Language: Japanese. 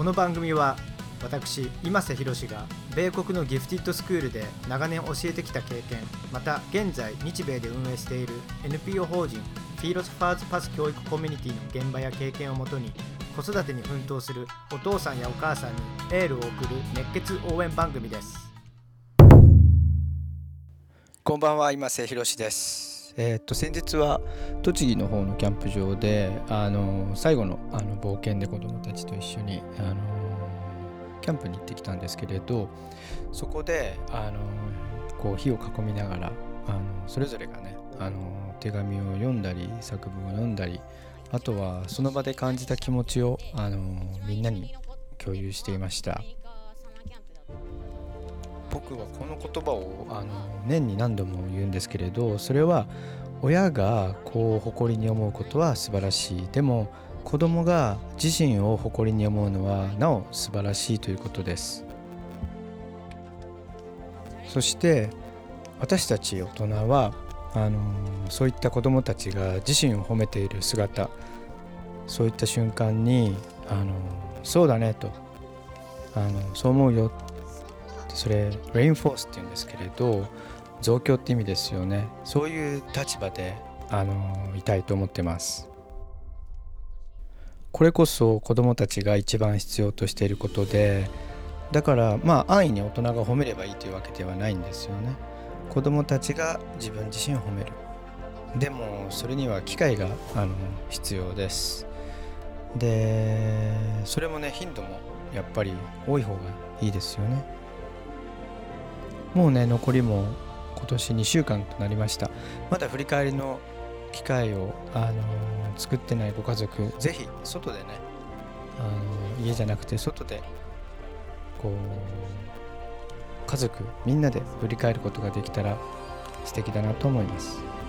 この番組は私今瀬宏が米国のギフティッドスクールで長年教えてきた経験また現在日米で運営している NPO 法人フィーロスファーズパス教育コミュニティの現場や経験をもとに子育てに奮闘するお父さんやお母さんにエールを送る熱血応援番組です。こんばんは今瀬宏です。えー、っと先日は栃木の方のキャンプ場であの最後のあの冒険で子どもたちと一緒にあのキャンプに行ってきたんですけれどそこであのこう火を囲みながらあのそれぞれがねあの手紙を読んだり作文を読んだりあとはその場で感じた気持ちをあのみんなに共有していました。僕はこの言葉をあの年に何度も言うんですけれどそれは親がこう誇りに思うことは素晴らしい。でも子供が自身を誇りに思うのはなお素晴らしいということです。そして私たち大人はあのそういった子供たちが自身を褒めている姿。そういった瞬間にあのそうだねと。あのそう思うよ。それレインフォースっていうんですけれど増強って意味ですよね。そういう立場であのいたいと思ってます。これこそ子どもたちが一番必要としていることでだからまあ安易に大人が褒めればいいというわけではないんですよね。子どもたちが自分自身を褒める。でもそれには機会があの必要です。でそれもね頻度もやっぱり多い方がいいですよね。もうね残りも今年2週間となりましたまだ振り返りの機会を、あのー、作ってないご家族ぜひ外でね、あのー、家じゃなくて外でこう家族みんなで振り返ることができたら素敵だなと思います。